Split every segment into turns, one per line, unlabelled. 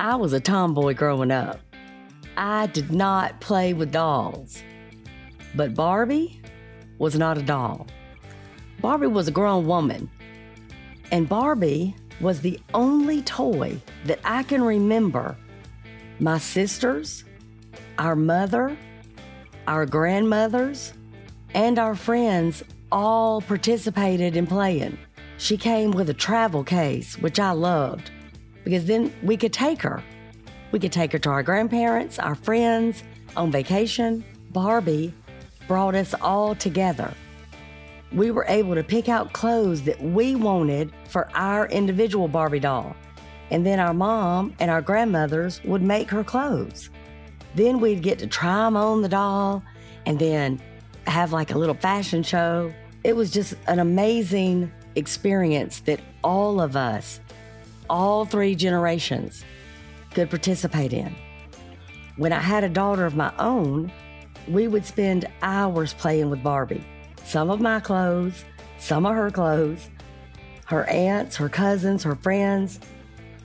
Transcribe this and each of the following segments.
I was a tomboy growing up. I did not play with dolls. But Barbie was not a doll. Barbie was a grown woman. And Barbie was the only toy that I can remember my sisters, our mother, our grandmothers, and our friends all participated in playing. She came with a travel case, which I loved because then we could take her. We could take her to our grandparents, our friends, on vacation. Barbie brought us all together. We were able to pick out clothes that we wanted for our individual Barbie doll. And then our mom and our grandmothers would make her clothes. Then we'd get to try them on the doll and then have like a little fashion show. It was just an amazing experience that all of us, all three generations, could participate in. When I had a daughter of my own, we would spend hours playing with Barbie. Some of my clothes, some of her clothes. Her aunts, her cousins, her friends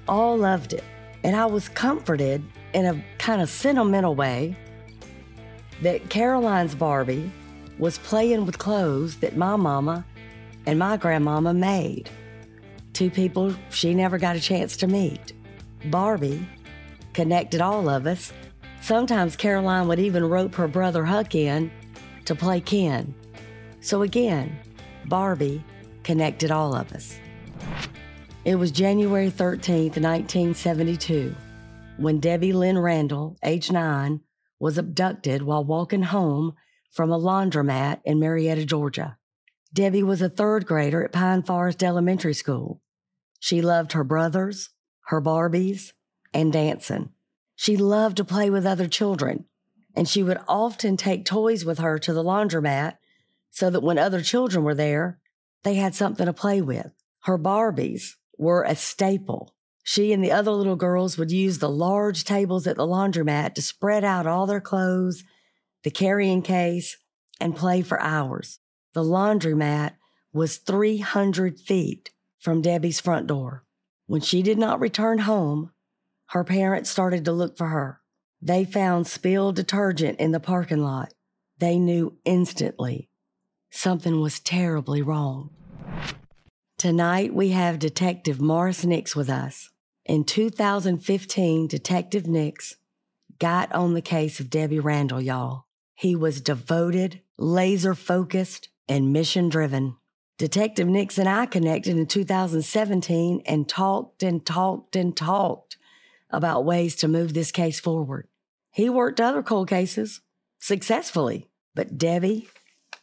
all loved it. And I was comforted in a kind of sentimental way that Caroline's Barbie was playing with clothes that my mama and my grandmama made. Two people she never got a chance to meet. Barbie connected all of us. Sometimes Caroline would even rope her brother Huck in to play Ken. So again, Barbie connected all of us. It was January 13th, 1972, when Debbie Lynn Randall, age nine, was abducted while walking home from a laundromat in Marietta, Georgia. Debbie was a third grader at Pine Forest Elementary School. She loved her brothers, her Barbies, and dancing. She loved to play with other children, and she would often take toys with her to the laundromat so that when other children were there, they had something to play with. Her Barbies were a staple. She and the other little girls would use the large tables at the laundromat to spread out all their clothes, the carrying case, and play for hours. The laundromat was 300 feet from Debbie's front door. When she did not return home, her parents started to look for her. They found spilled detergent in the parking lot. They knew instantly something was terribly wrong. Tonight we have Detective Morris Nix with us. In 2015, Detective Nix got on the case of Debbie Randall, y'all. He was devoted, laser focused, and mission driven. Detective Nix and I connected in 2017 and talked and talked and talked about ways to move this case forward. He worked other cold cases successfully, but Debbie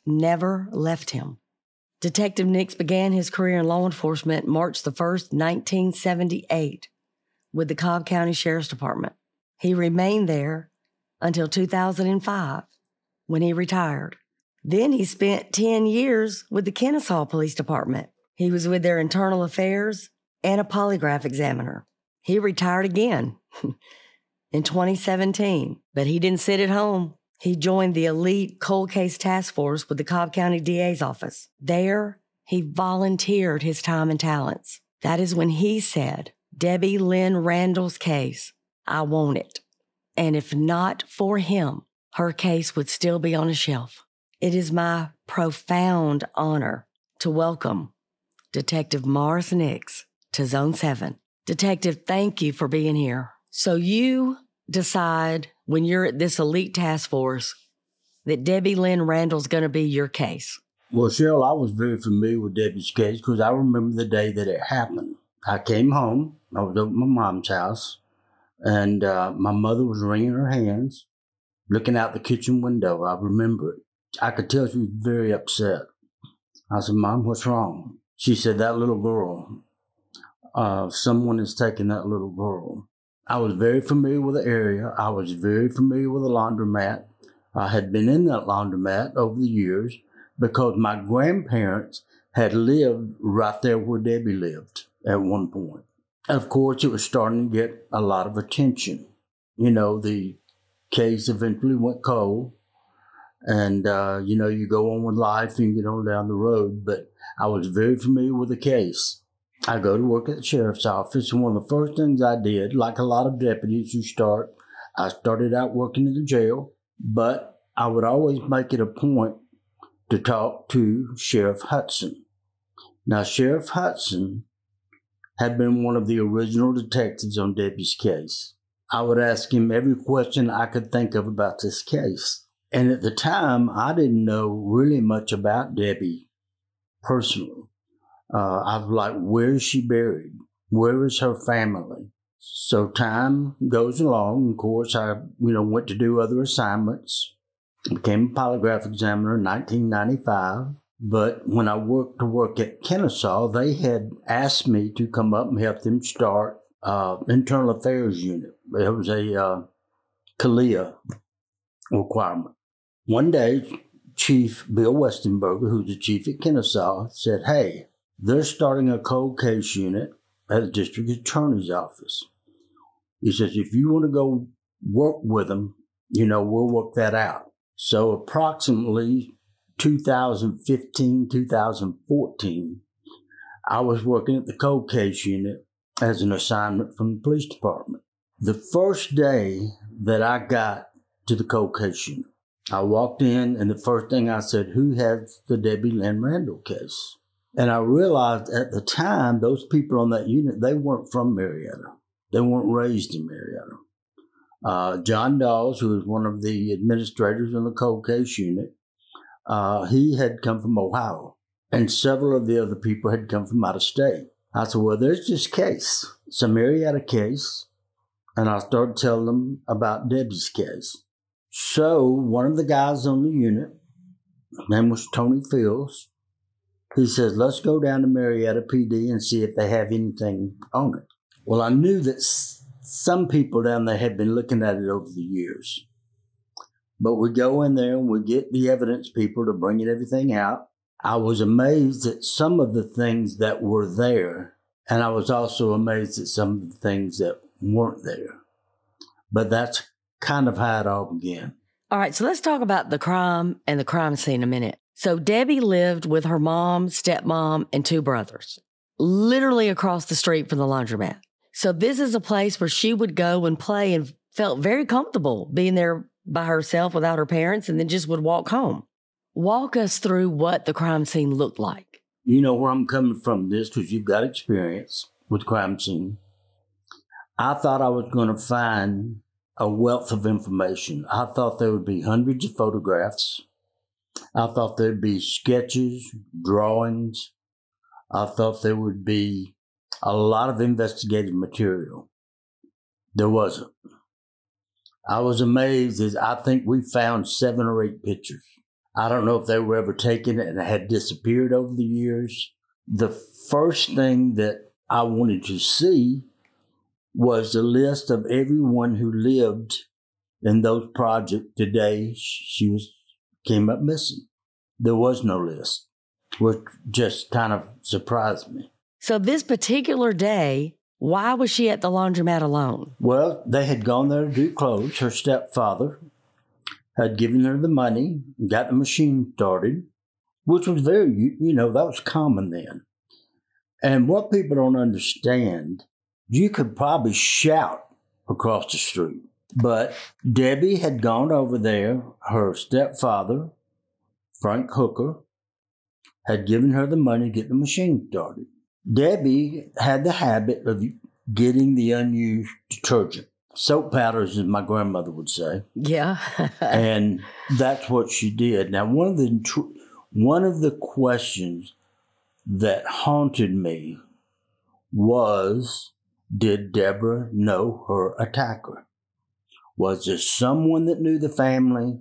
never left him. Detective Nix began his career in law enforcement March the 1st, 1978, with the Cobb County Sheriff's Department. He remained there until 2005 when he retired. Then he spent 10 years with the Kennesaw Police Department. He was with their internal affairs and a polygraph examiner. He retired again in 2017, but he didn't sit at home. He joined the elite cold case task force with the Cobb County DA's office. There, he volunteered his time and talents. That is when he said, Debbie Lynn Randall's case, I want it. And if not for him, her case would still be on a shelf. It is my profound honor to welcome Detective Morris Nix to Zone 7. Detective, thank you for being here. So, you decide when you're at this elite task force that Debbie Lynn Randall's going to be your case.
Well, Sheryl, I was very familiar with Debbie's case because I remember the day that it happened. I came home, I was at my mom's house, and uh, my mother was wringing her hands, looking out the kitchen window. I remember it. I could tell she was very upset. I said, Mom, what's wrong? She said, That little girl. Uh, someone is taking that little girl. I was very familiar with the area. I was very familiar with the laundromat. I had been in that laundromat over the years because my grandparents had lived right there where Debbie lived at one point. Of course, it was starting to get a lot of attention. You know, the case eventually went cold and uh, you know you go on with life and get on down the road. But I was very familiar with the case. I go to work at the sheriff's office, and one of the first things I did, like a lot of deputies who start, I started out working in the jail, but I would always make it a point to talk to Sheriff Hudson. Now, Sheriff Hudson had been one of the original detectives on Debbie's case. I would ask him every question I could think of about this case. And at the time, I didn't know really much about Debbie personally. Uh, I was like, where is she buried? Where is her family? So time goes along. Of course, I, you know, went to do other assignments. Became a polygraph examiner in 1995. But when I worked to work at Kennesaw, they had asked me to come up and help them start uh, internal affairs unit. It was a uh, CALEA requirement. One day, Chief Bill Westenberger, who's the chief at Kennesaw, said, Hey, they're starting a cold case unit at the district attorney's office. He says, if you want to go work with them, you know, we'll work that out. So approximately 2015, 2014, I was working at the cold case unit as an assignment from the police department. The first day that I got to the cold case unit, I walked in and the first thing I said, who has the Debbie Lynn Randall case? And I realized at the time, those people on that unit, they weren't from Marietta. They weren't raised in Marietta. Uh, John Dawes, who was one of the administrators in the cold case unit, uh, he had come from Ohio, and several of the other people had come from out of state. I said, Well, there's this case. It's a Marietta case. And I started telling them about Debbie's case. So one of the guys on the unit, name was Tony Fields, he says, let's go down to Marietta PD and see if they have anything on it. Well, I knew that some people down there had been looking at it over the years. But we go in there and we get the evidence people to bring it everything out. I was amazed at some of the things that were there, and I was also amazed at some of the things that weren't there. But that's kind of how it all began.
All right, so let's talk about the crime and the crime scene a minute. So Debbie lived with her mom, stepmom, and two brothers, literally across the street from the laundromat. So this is a place where she would go and play and felt very comfortable being there by herself without her parents and then just would walk home. Walk us through what the crime scene looked like.
You know where I'm coming from this because you've got experience with crime scene. I thought I was going to find a wealth of information. I thought there would be hundreds of photographs. I thought there'd be sketches, drawings. I thought there would be a lot of investigative material. There wasn't. I was amazed as I think we found seven or eight pictures. I don't know if they were ever taken and had disappeared over the years. The first thing that I wanted to see was the list of everyone who lived in those projects today. She was came up missing. There was no list, which just kind of surprised me.
So, this particular day, why was she at the laundromat alone?
Well, they had gone there to do clothes. Her stepfather had given her the money, got the machine started, which was very, you know, that was common then. And what people don't understand, you could probably shout across the street. But Debbie had gone over there. Her stepfather, Frank Hooker, had given her the money to get the machine started. Debbie had the habit of getting the unused detergent. Soap powders, as my grandmother would say.
Yeah.
and that's what she did. Now, one of the one of the questions that haunted me was did Deborah know her attacker? Was this someone that knew the family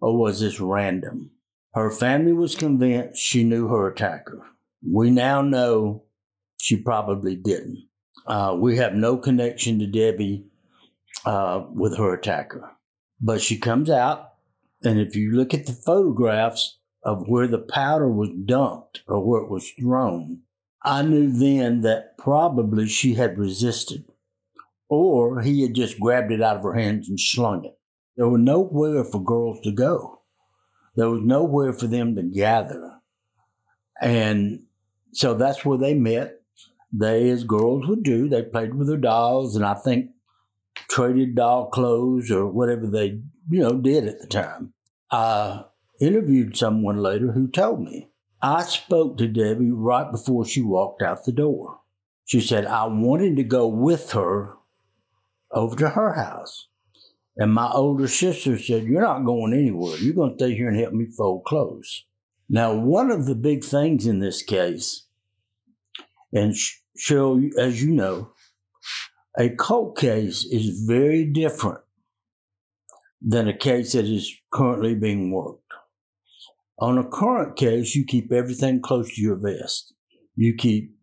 or was this random? Her family was convinced she knew her attacker. We now know she probably didn't. Uh, we have no connection to Debbie uh, with her attacker. But she comes out, and if you look at the photographs of where the powder was dumped or where it was thrown, I knew then that probably she had resisted or he had just grabbed it out of her hands and slung it. There was nowhere for girls to go. There was nowhere for them to gather. And so that's where they met. they, as girls would do, they played with their dolls and I think traded doll clothes or whatever they, you know, did at the time. I interviewed someone later who told me I spoke to Debbie right before she walked out the door. She said, I wanted to go with her over to her house. And my older sister said, You're not going anywhere. You're going to stay here and help me fold clothes. Now, one of the big things in this case, and Sheryl, as you know, a cold case is very different than a case that is currently being worked. On a current case, you keep everything close to your vest. You keep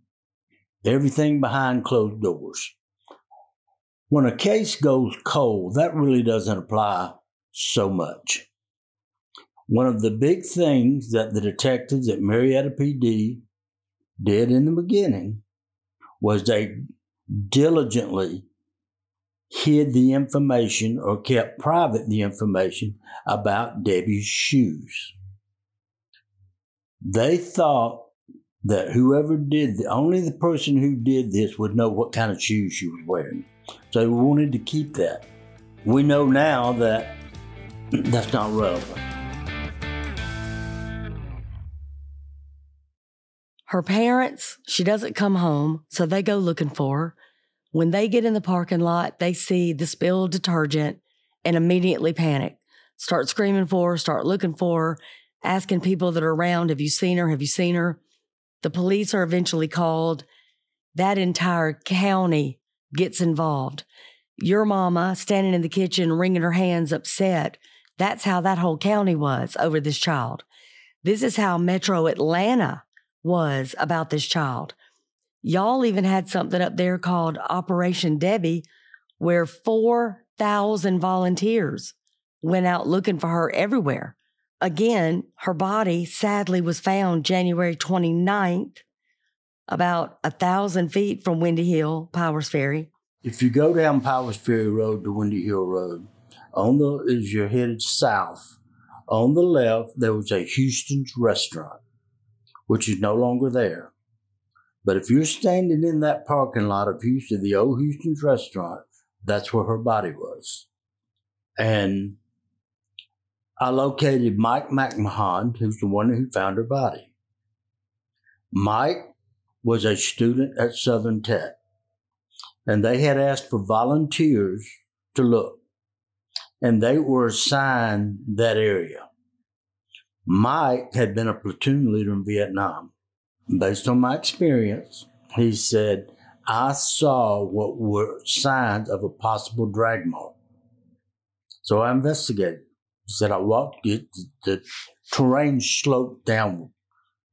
everything behind closed doors. When a case goes cold, that really doesn't apply so much. One of the big things that the detectives at Marietta PD did in the beginning was they diligently hid the information or kept private the information about Debbie's shoes. They thought that whoever did, the, only the person who did this would know what kind of shoes she was wearing. So they wanted to keep that. We know now that that's not relevant.
Her parents, she doesn't come home, so they go looking for her. When they get in the parking lot, they see the spilled detergent and immediately panic. Start screaming for her, start looking for her, asking people that are around, Have you seen her? Have you seen her? The police are eventually called. That entire county gets involved. Your mama standing in the kitchen, wringing her hands, upset. That's how that whole county was over this child. This is how Metro Atlanta was about this child. Y'all even had something up there called Operation Debbie, where 4,000 volunteers went out looking for her everywhere. Again, her body sadly was found January 29th about a thousand feet from Windy Hill, Powers Ferry.
If you go down Powers Ferry Road to Windy Hill Road, on the as you're headed south, on the left there was a Houston's restaurant, which is no longer there. But if you're standing in that parking lot of Houston, the old Houston's restaurant, that's where her body was. And I located Mike McMahon, who's the one who found her body. Mike was a student at Southern Tech, and they had asked for volunteers to look, and they were assigned that area. Mike had been a platoon leader in Vietnam. Based on my experience, he said, I saw what were signs of a possible drag mark. So I investigated. Said, I walked, it, the terrain sloped downward.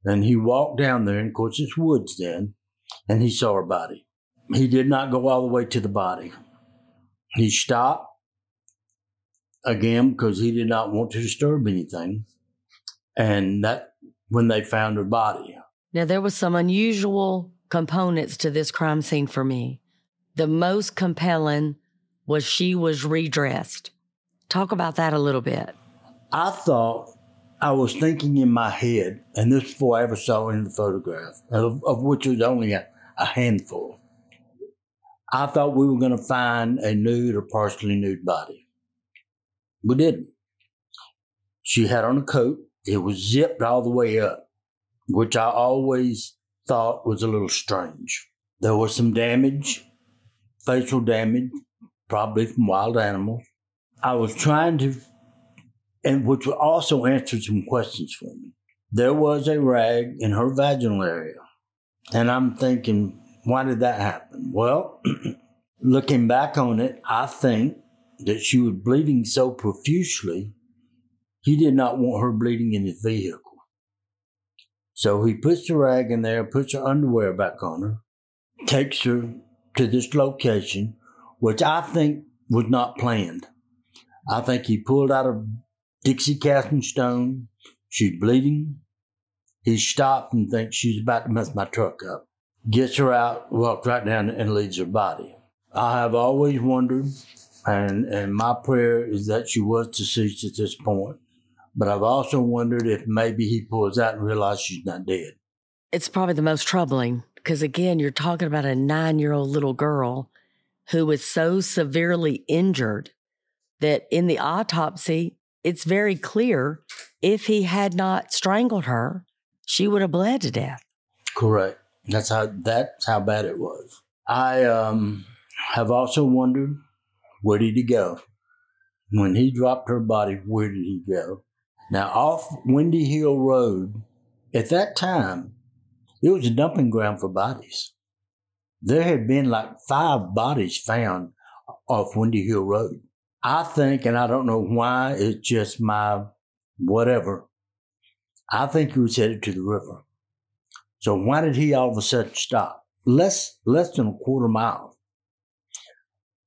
And he walked down there, and of course it's woods then, and he saw her body. He did not go all the way to the body. He stopped again because he did not want to disturb anything. And that when they found her body.
Now there was some unusual components to this crime scene for me. The most compelling was she was redressed. Talk about that a little bit.
I thought I was thinking in my head, and this before I ever saw any of the photograph, of, of which was only a, a handful. I thought we were going to find a nude or partially nude body. We didn't. She had on a coat. It was zipped all the way up, which I always thought was a little strange. There was some damage, facial damage, probably from wild animals. I was trying to and which also answered some questions for me. There was a rag in her vaginal area. And I'm thinking, why did that happen? Well, looking back on it, I think that she was bleeding so profusely, he did not want her bleeding in his vehicle. So he puts the rag in there, puts her underwear back on her, takes her to this location, which I think was not planned. I think he pulled out of Dixie casting stone. She's bleeding. He stopped and thinks she's about to mess my truck up. Gets her out, walks right down and leaves her body. I have always wondered, and, and my prayer is that she was deceased at this point. But I've also wondered if maybe he pulls out and realizes she's not dead.
It's probably the most troubling because, again, you're talking about a nine year old little girl who was so severely injured that in the autopsy, it's very clear if he had not strangled her, she would have bled to death.
Correct. That's how that's how bad it was. I um, have also wondered where did he go when he dropped her body? Where did he go? Now off Windy Hill Road, at that time, it was a dumping ground for bodies. There had been like five bodies found off Windy Hill Road. I think, and I don't know why, it's just my whatever. I think he was headed to the river. So why did he all of a sudden stop? Less less than a quarter mile.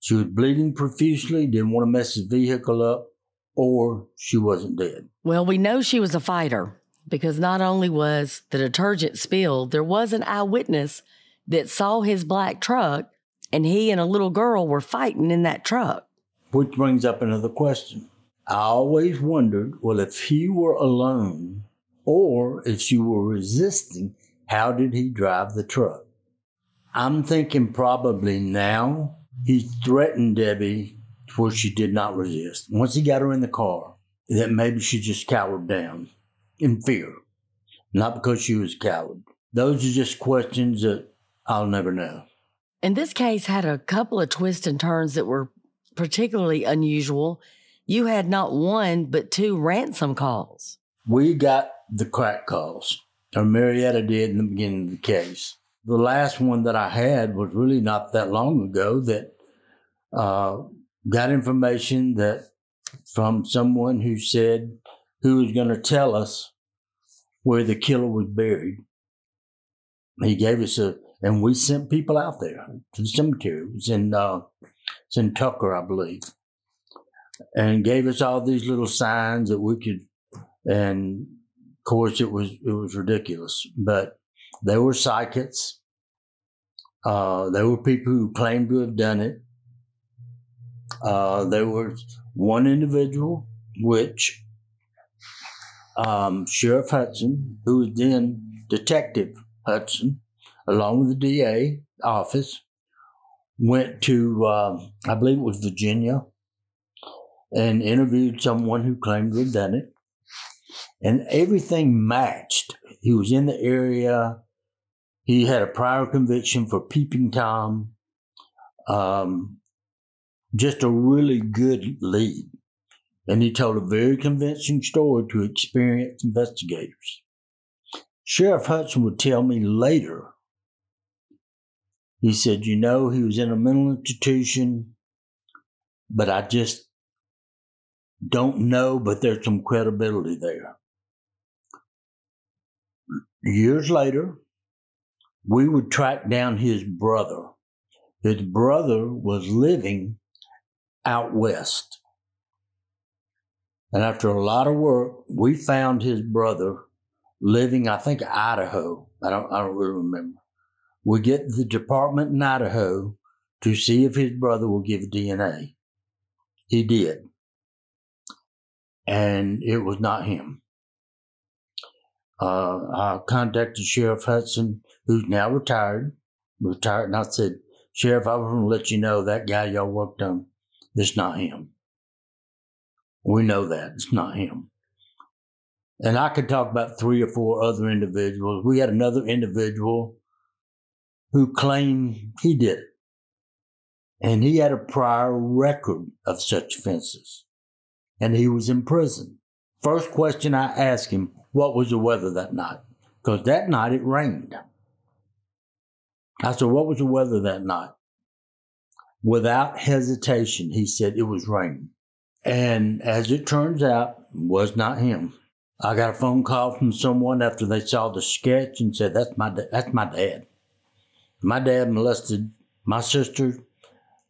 She was bleeding profusely, didn't want to mess his vehicle up, or she wasn't dead.
Well, we know she was a fighter because not only was the detergent spilled, there was an eyewitness that saw his black truck and he and a little girl were fighting in that truck.
Which brings up another question. I always wondered well, if he were alone or if she were resisting, how did he drive the truck? I'm thinking probably now he threatened Debbie where she did not resist. Once he got her in the car, that maybe she just cowered down in fear, not because she was a coward. Those are just questions that I'll never know.
And this case had a couple of twists and turns that were particularly unusual. You had not one, but two ransom calls.
We got the crack calls, or Marietta did in the beginning of the case. The last one that I had was really not that long ago that uh, got information that from someone who said who was going to tell us where the killer was buried. He gave us a, and we sent people out there to the cemetery. It was in, uh, it's in Tucker, I believe, and gave us all these little signs that we could, and of course it was it was ridiculous, but they were psychics. Uh, there were people who claimed to have done it. Uh, there was one individual, which um, Sheriff Hudson, who was then Detective Hudson, along with the DA office, went to, uh, I believe it was Virginia, and interviewed someone who claimed to have done it. And everything matched. He was in the area. He had a prior conviction for peeping Tom. Um, just a really good lead. And he told a very convincing story to experienced investigators. Sheriff Hudson would tell me later, he said, You know, he was in a mental institution, but I just don't know, but there's some credibility there. Years later, we would track down his brother. His brother was living out west. And after a lot of work, we found his brother living, I think, Idaho. I don't, I don't really remember. We get the department in Idaho to see if his brother will give DNA. He did. And it was not him. Uh, I contacted Sheriff Hudson, who's now retired, retired, and I said, Sheriff, I want to let you know that guy y'all worked on it's not him. We know that it's not him. And I could talk about three or four other individuals. We had another individual who claimed he did it. And he had a prior record of such offenses. And he was in prison. First question I asked him, what was the weather that night? Because that night it rained. I said, what was the weather that night? Without hesitation, he said it was raining. And as it turns out, was not him. I got a phone call from someone after they saw the sketch and said, "That's my da- that's my dad. My dad molested my sister.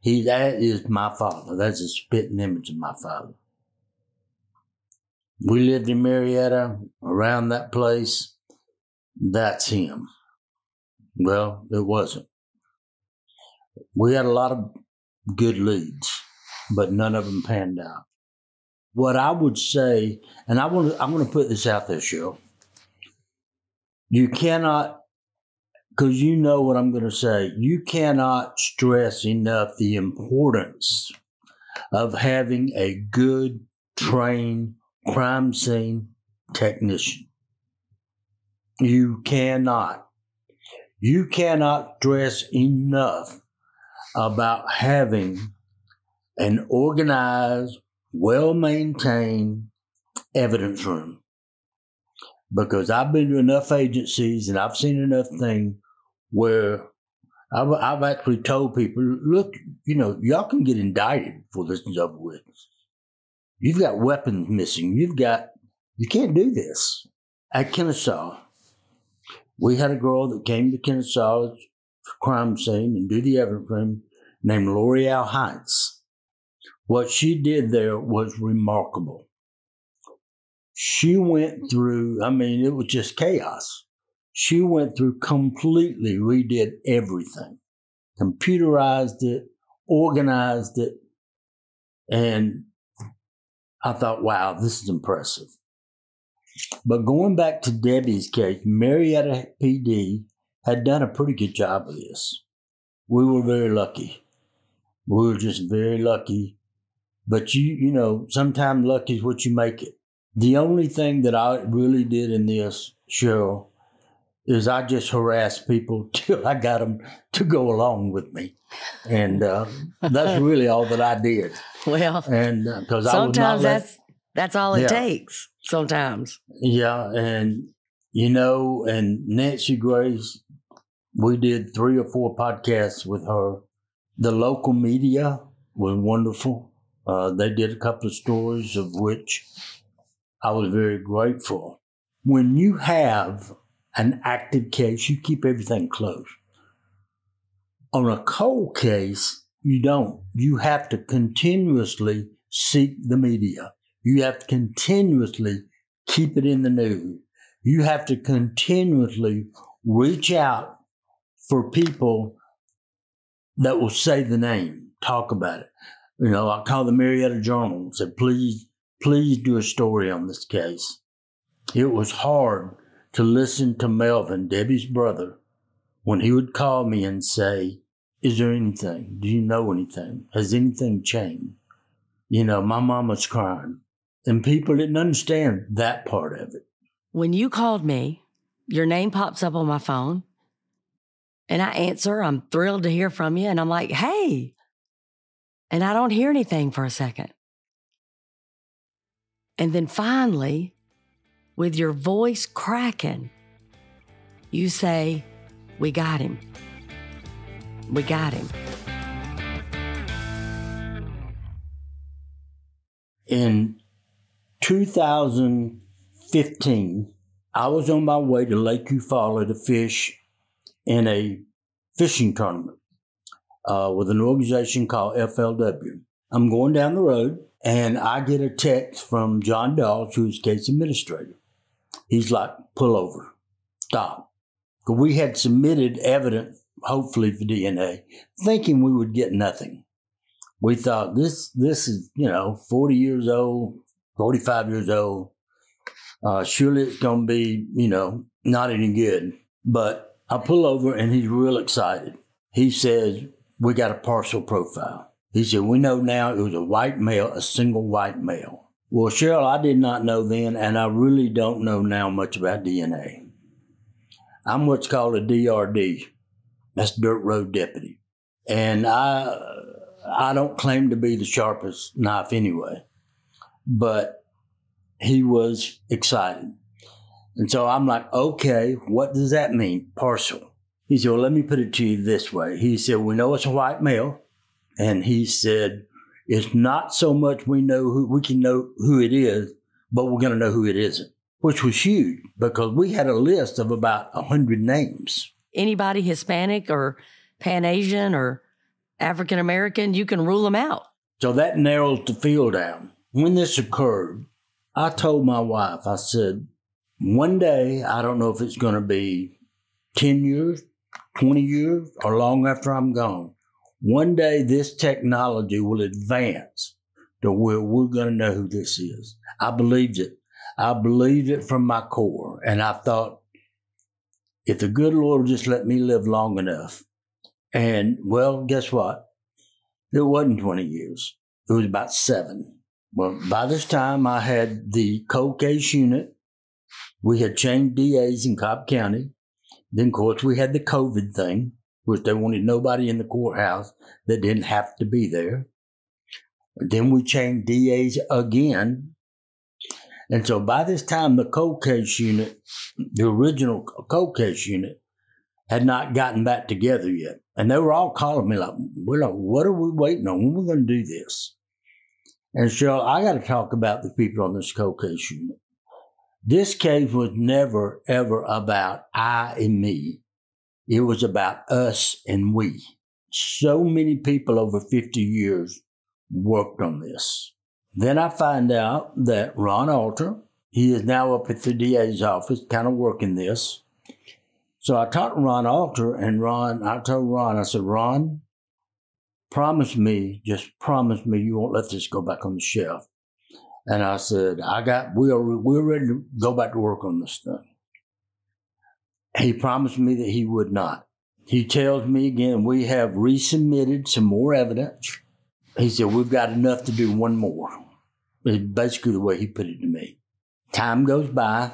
He that is my father. That's a spitting image of my father." We lived in Marietta, around that place. That's him. Well, it wasn't. We had a lot of good leads, but none of them panned out. What I would say, and I want to, I'm going to put this out there, Sheryl. You cannot because you know what I'm going to say. You cannot stress enough the importance of having a good, trained crime scene technician. You cannot. You cannot stress enough about having an organized, well maintained evidence room. Because I've been to enough agencies and I've seen enough things where I've, I've actually told people, look, you know, y'all can get indicted for this is over. You've got weapons missing. You've got, you can't do this. At Kennesaw, we had a girl that came to Kennesaw crime scene and do the evidence room named L'Oreal Heinz. What she did there was remarkable. She went through, I mean, it was just chaos. She went through completely redid everything, computerized it, organized it, and I thought, wow, this is impressive. But going back to Debbie's case, Marietta PD had done a pretty good job of this. We were very lucky. We were just very lucky. But you, you know, sometimes luck is what you make it. The only thing that I really did in this, Sheryl, is I just harassed people till I got them to go along with me, and uh, that's really all that I did.
Well,
and because uh,
sometimes that's that's all it yeah. takes. Sometimes,
yeah, and you know, and Nancy Grace, we did three or four podcasts with her. The local media was wonderful. Uh, they did a couple of stories of which I was very grateful. When you have an active case, you keep everything close. On a cold case, you don't. You have to continuously seek the media. You have to continuously keep it in the news. You have to continuously reach out for people that will say the name, talk about it. You know, I called the Marietta Journal and said, please, please do a story on this case. It was hard to listen to Melvin, Debbie's brother, when he would call me and say, Is there anything? Do you know anything? Has anything changed? You know, my mama's crying. And people didn't understand that part of it.
When you called me, your name pops up on my phone and I answer. I'm thrilled to hear from you. And I'm like, Hey. And I don't hear anything for a second. And then finally, with your voice cracking, you say, We got him. We got him.
In 2015, I was on my way to Lake Eufaula to fish in a fishing tournament uh, with an organization called FLW. I'm going down the road and I get a text from John Dawes, who's case administrator. He's like, pull over, stop. We had submitted evidence, hopefully for DNA, thinking we would get nothing. We thought this this is you know forty years old, forty five years old. Uh, surely it's going to be you know not any good. But I pull over and he's real excited. He says we got a partial profile. He said we know now it was a white male, a single white male. Well, Sheryl, I did not know then, and I really don't know now much about DNA. I'm what's called a DRD. That's dirt road deputy. And I I don't claim to be the sharpest knife anyway. But he was excited. And so I'm like, okay, what does that mean? parcel? He said, well, let me put it to you this way. He said, we know it's a white male. And he said, it's not so much we know who we can know who it is, but we're going to know who it isn't, which was huge because we had a list of about a hundred names.
Anybody Hispanic or Pan Asian or African American, you can rule them out.
So that narrows the field down. When this occurred, I told my wife, I said, one day, I don't know if it's going to be 10 years, 20 years, or long after I'm gone. One day this technology will advance to where we're going to know who this is. I believed it. I believed it from my core. And I thought if the good Lord just let me live long enough. And well, guess what? It wasn't 20 years. It was about seven. Well, by this time, I had the cold case unit. We had changed DAs in Cobb County. Then, of course, we had the COVID thing, which they wanted nobody in the courthouse that didn't have to be there. Then we changed DAs again. And so by this time, the cold case unit, the original cold case unit, had not gotten back together yet. And they were all calling me like, we're like, what are we waiting on? When are we going to do this? And so I got to talk about the people on this cold case unit. This case was never, ever about I and me. It was about us and we. So many people over 50 years worked on this. Then I find out that Ron Alter, he is now up at the DA's office, kind of working this. So I talked to Ron Alter, and Ron, I told Ron, I said, Ron, promise me, just promise me you won't let this go back on the shelf. And I said, I got, we are, we're ready to go back to work on this thing. He promised me that he would not. He tells me again, we have resubmitted some more evidence. He said, we've got enough to do one more. It's basically the way he put it to me. Time goes by,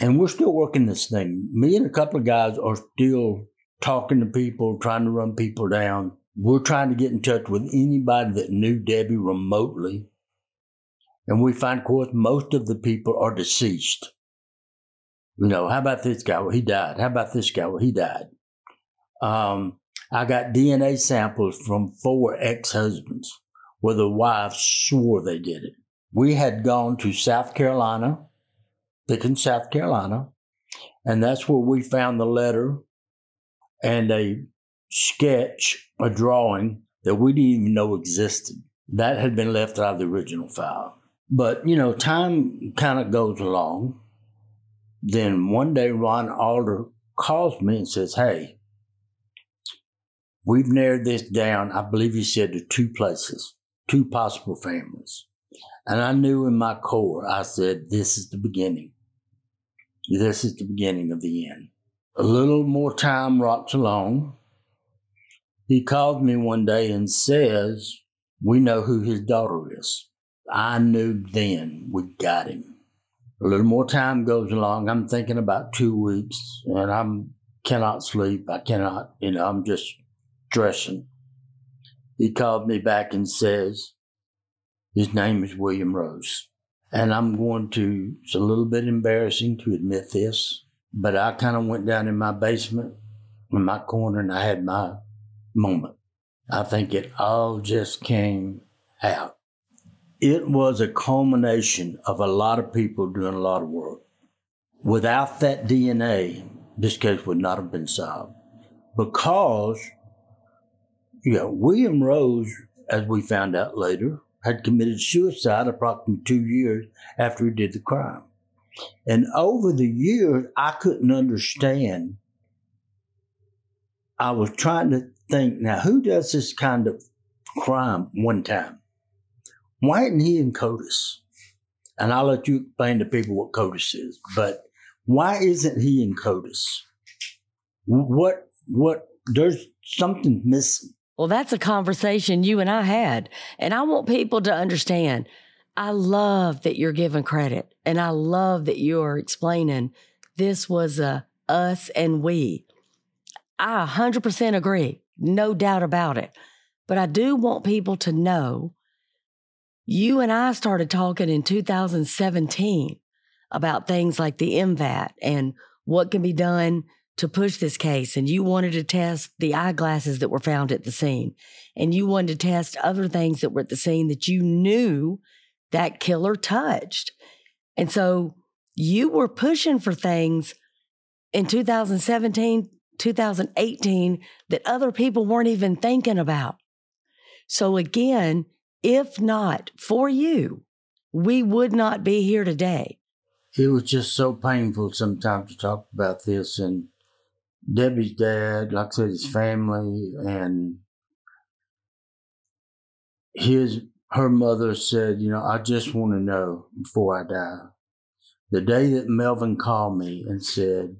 and we're still working this thing. Me and a couple of guys are still talking to people, trying to run people down. We're trying to get in touch with anybody that knew Debbie remotely. And we find, of course, most of the people are deceased. You know, how about this guy? Well, he died. How about this guy? Well, he died. Um, I got DNA samples from four ex husbands where the wives swore they did it. We had gone to South Carolina, Pickens, South Carolina, and that's where we found the letter and a sketch, a drawing that we didn't even know existed. That had been left out of the original file. But, you know, time kind of goes along. Then one day, Ron Alder calls me and says, Hey, we've narrowed this down, I believe he said, to two places, two possible families. And I knew in my core, I said, This is the beginning. This is the beginning of the end. A little more time rocks along. He called me one day and says, We know who his daughter is. I knew then we got him. A little more time goes along. I'm thinking about two weeks and I'm cannot sleep. I cannot, you know, I'm just stressing. He called me back and says, his name is William Rose. And I'm going to, it's a little bit embarrassing to admit this, but I kind of went down in my basement in my corner and I had my moment. I think it all just came out. It was a culmination of a lot of people doing a lot of work. Without that DNA, this case would not have been solved because, you know, William Rose, as we found out later, had committed suicide approximately two years after he did the crime. And over the years, I couldn't understand. I was trying to think now, who does this kind of crime one time? Why isn't he in CODIS? And I'll let you explain to people what CODIS is, but why isn't he in CODIS? What, what, there's something missing.
Well, that's a conversation you and I had. And I want people to understand I love that you're giving credit and I love that you're explaining this was a us and we. I 100% agree. No doubt about it. But I do want people to know you and I started talking in 2017 about things like the M-Vac and what can be done to push this case and you wanted to test the eyeglasses that were found at the scene and you wanted to test other things that were at the scene that you knew that killer touched. And so you were pushing for things in 2017, 2018 that other people weren't even thinking about. So again, if not for you, we would not be here today.
It was just so painful sometimes to talk about this and Debbie's dad, like I said, his family, and his her mother said, you know, I just want to know before I die. The day that Melvin called me and said,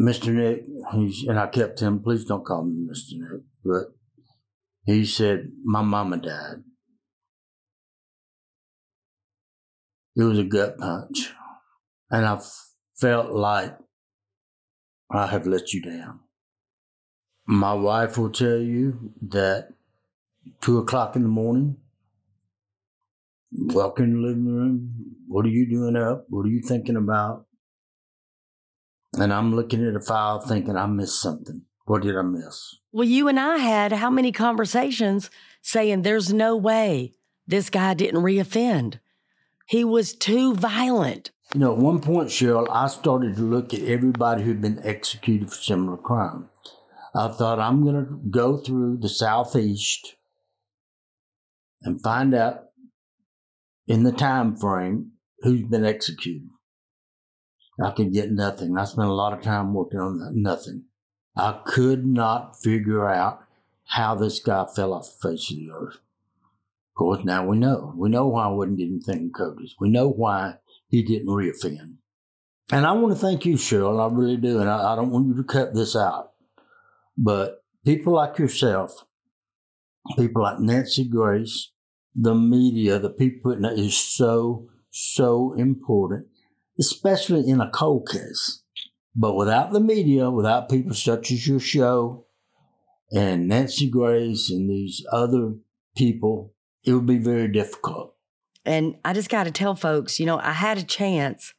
Mr. Nick, he's, and I kept him, please don't call me Mr. Nick, but he said, my mama died. It was a gut punch. And I felt like I have let you down. My wife will tell you that two o'clock in the morning, walk in the living room. What are you doing up? What are you thinking about? And I'm looking at a file thinking I missed something. What did I miss?
Well, you and I had how many conversations saying there's no way this guy didn't reoffend? He was too violent.
You know, at one point, Sheryl, I started to look at everybody who'd been executed for similar crime. I thought I'm going to go through the Southeast and find out in the time frame who's been executed. I could get nothing. I spent a lot of time working on that. Nothing. I could not figure out how this guy fell off the face of the earth. Of course, now we know. We know why I wasn't getting thinking codes. We know why he didn't reoffend. And I want to thank you, Sheryl. I really do. And I, I don't want you to cut this out. But people like yourself, people like Nancy Grace, the media, the people in it is so, so important, especially in a cold case. But without the media, without people such as your show and Nancy Grace and these other people, it would be very difficult.
And I just got to tell folks, you know, I had a chance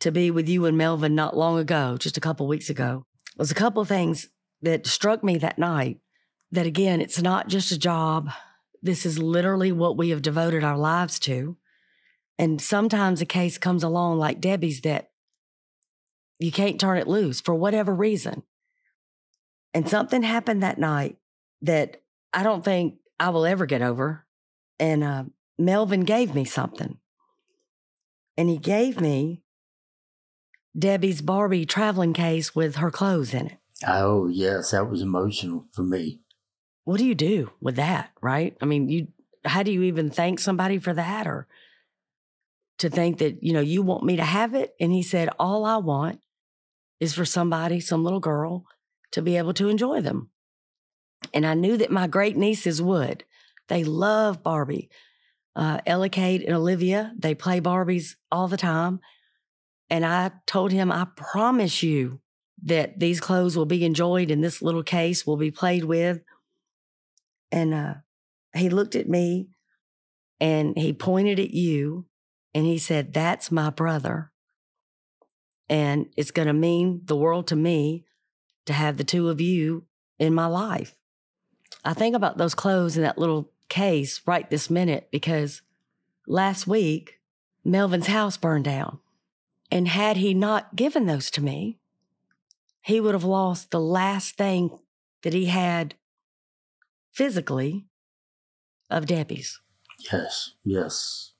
to be with you and Melvin not long ago, just a couple weeks ago. There's a couple of things that struck me that night that again, it's not just a job. This is literally what we have devoted our lives to. And sometimes a case comes along like Debbie's that you can't turn it loose for whatever reason. And something happened that night that I don't think I will ever get over. And uh, Melvin gave me something. And he gave me Debbie's Barbie traveling case with her clothes in it.
Oh, yes, that was emotional for me
what do you do with that, right? I mean, you how do you even thank somebody for that or to think that, you know, you want me to have it? And he said, All I want is for somebody, some little girl, to be able to enjoy them. And I knew that my great nieces would. They love Barbie. Uh, Ella Kate and Olivia, they play Barbies all the time. And I told him, I promise you that these clothes will be enjoyed and this little case will be played with and uh, he looked at me and he pointed at you and he said, That's my brother. And it's going to mean the world to me to have the two of you in my life. I think about those clothes in that little case right this minute because last week, Melvin's house burned down. And had he not given those to me, he would have lost the last thing that he had physically of Debbie's.
Yes, yes.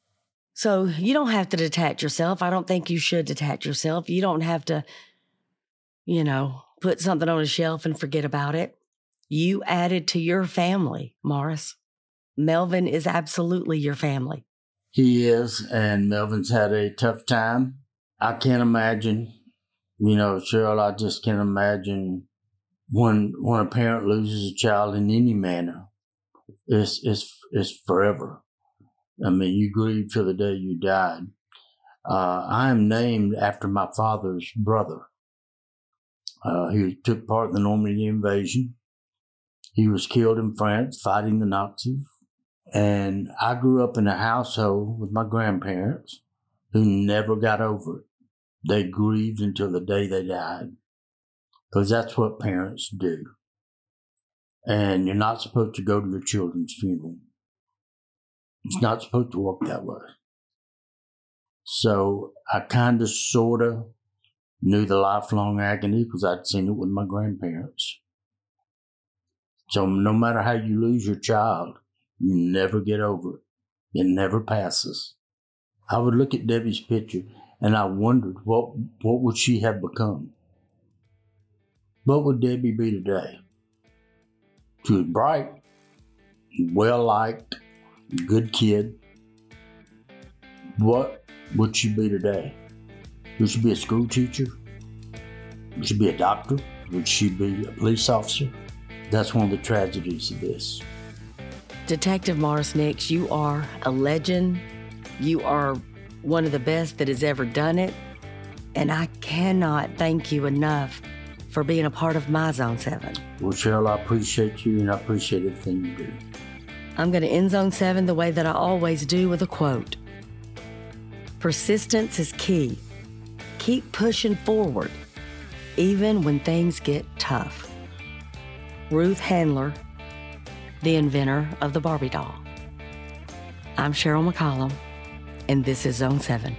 So you don't have to detach yourself. I don't think you should detach yourself. You don't have to, you know, put something on a shelf and forget about it. You added to your family, Morris. Melvin is absolutely your family.
He is, and Melvin's had a tough time. I can't imagine, you know, Sheryl, I just can't imagine when when a parent loses a child in any manner, it's it's it's forever. I mean, you grieve till the day you died. Uh, I am named after my father's brother. Uh, he took part in the Normandy invasion. He was killed in France fighting the Nazis. And I grew up in a household with my grandparents who never got over it. They grieved until the day they died because that's what parents do. And you're not supposed to go to your children's funeral. It's not supposed to work that way. So I kind of, sort of knew the lifelong agony because I'd seen it with my grandparents. So no matter how you lose your child, you never get over it. It never passes. I would look at Debbie's picture and I wondered what what would she have become? What would Debbie be today? She was bright, well liked, good kid. What would she be today? Would she be a school teacher? Would she be a doctor? Would she be a police officer? That's one of the tragedies of this.
Detective Morris Nix, you are a legend. You are one of the best that has ever done it. And I cannot thank you enough for being a part of my Zone 7.
Well, Sheryl, I appreciate you and I appreciate everything you do.
I'm going to end Zone 7 the way that I always do with a quote Persistence is key. Keep pushing forward, even when things get tough. Ruth Handler, the inventor of the Barbie doll. I'm Sheryl McCollum, and this is Zone 7.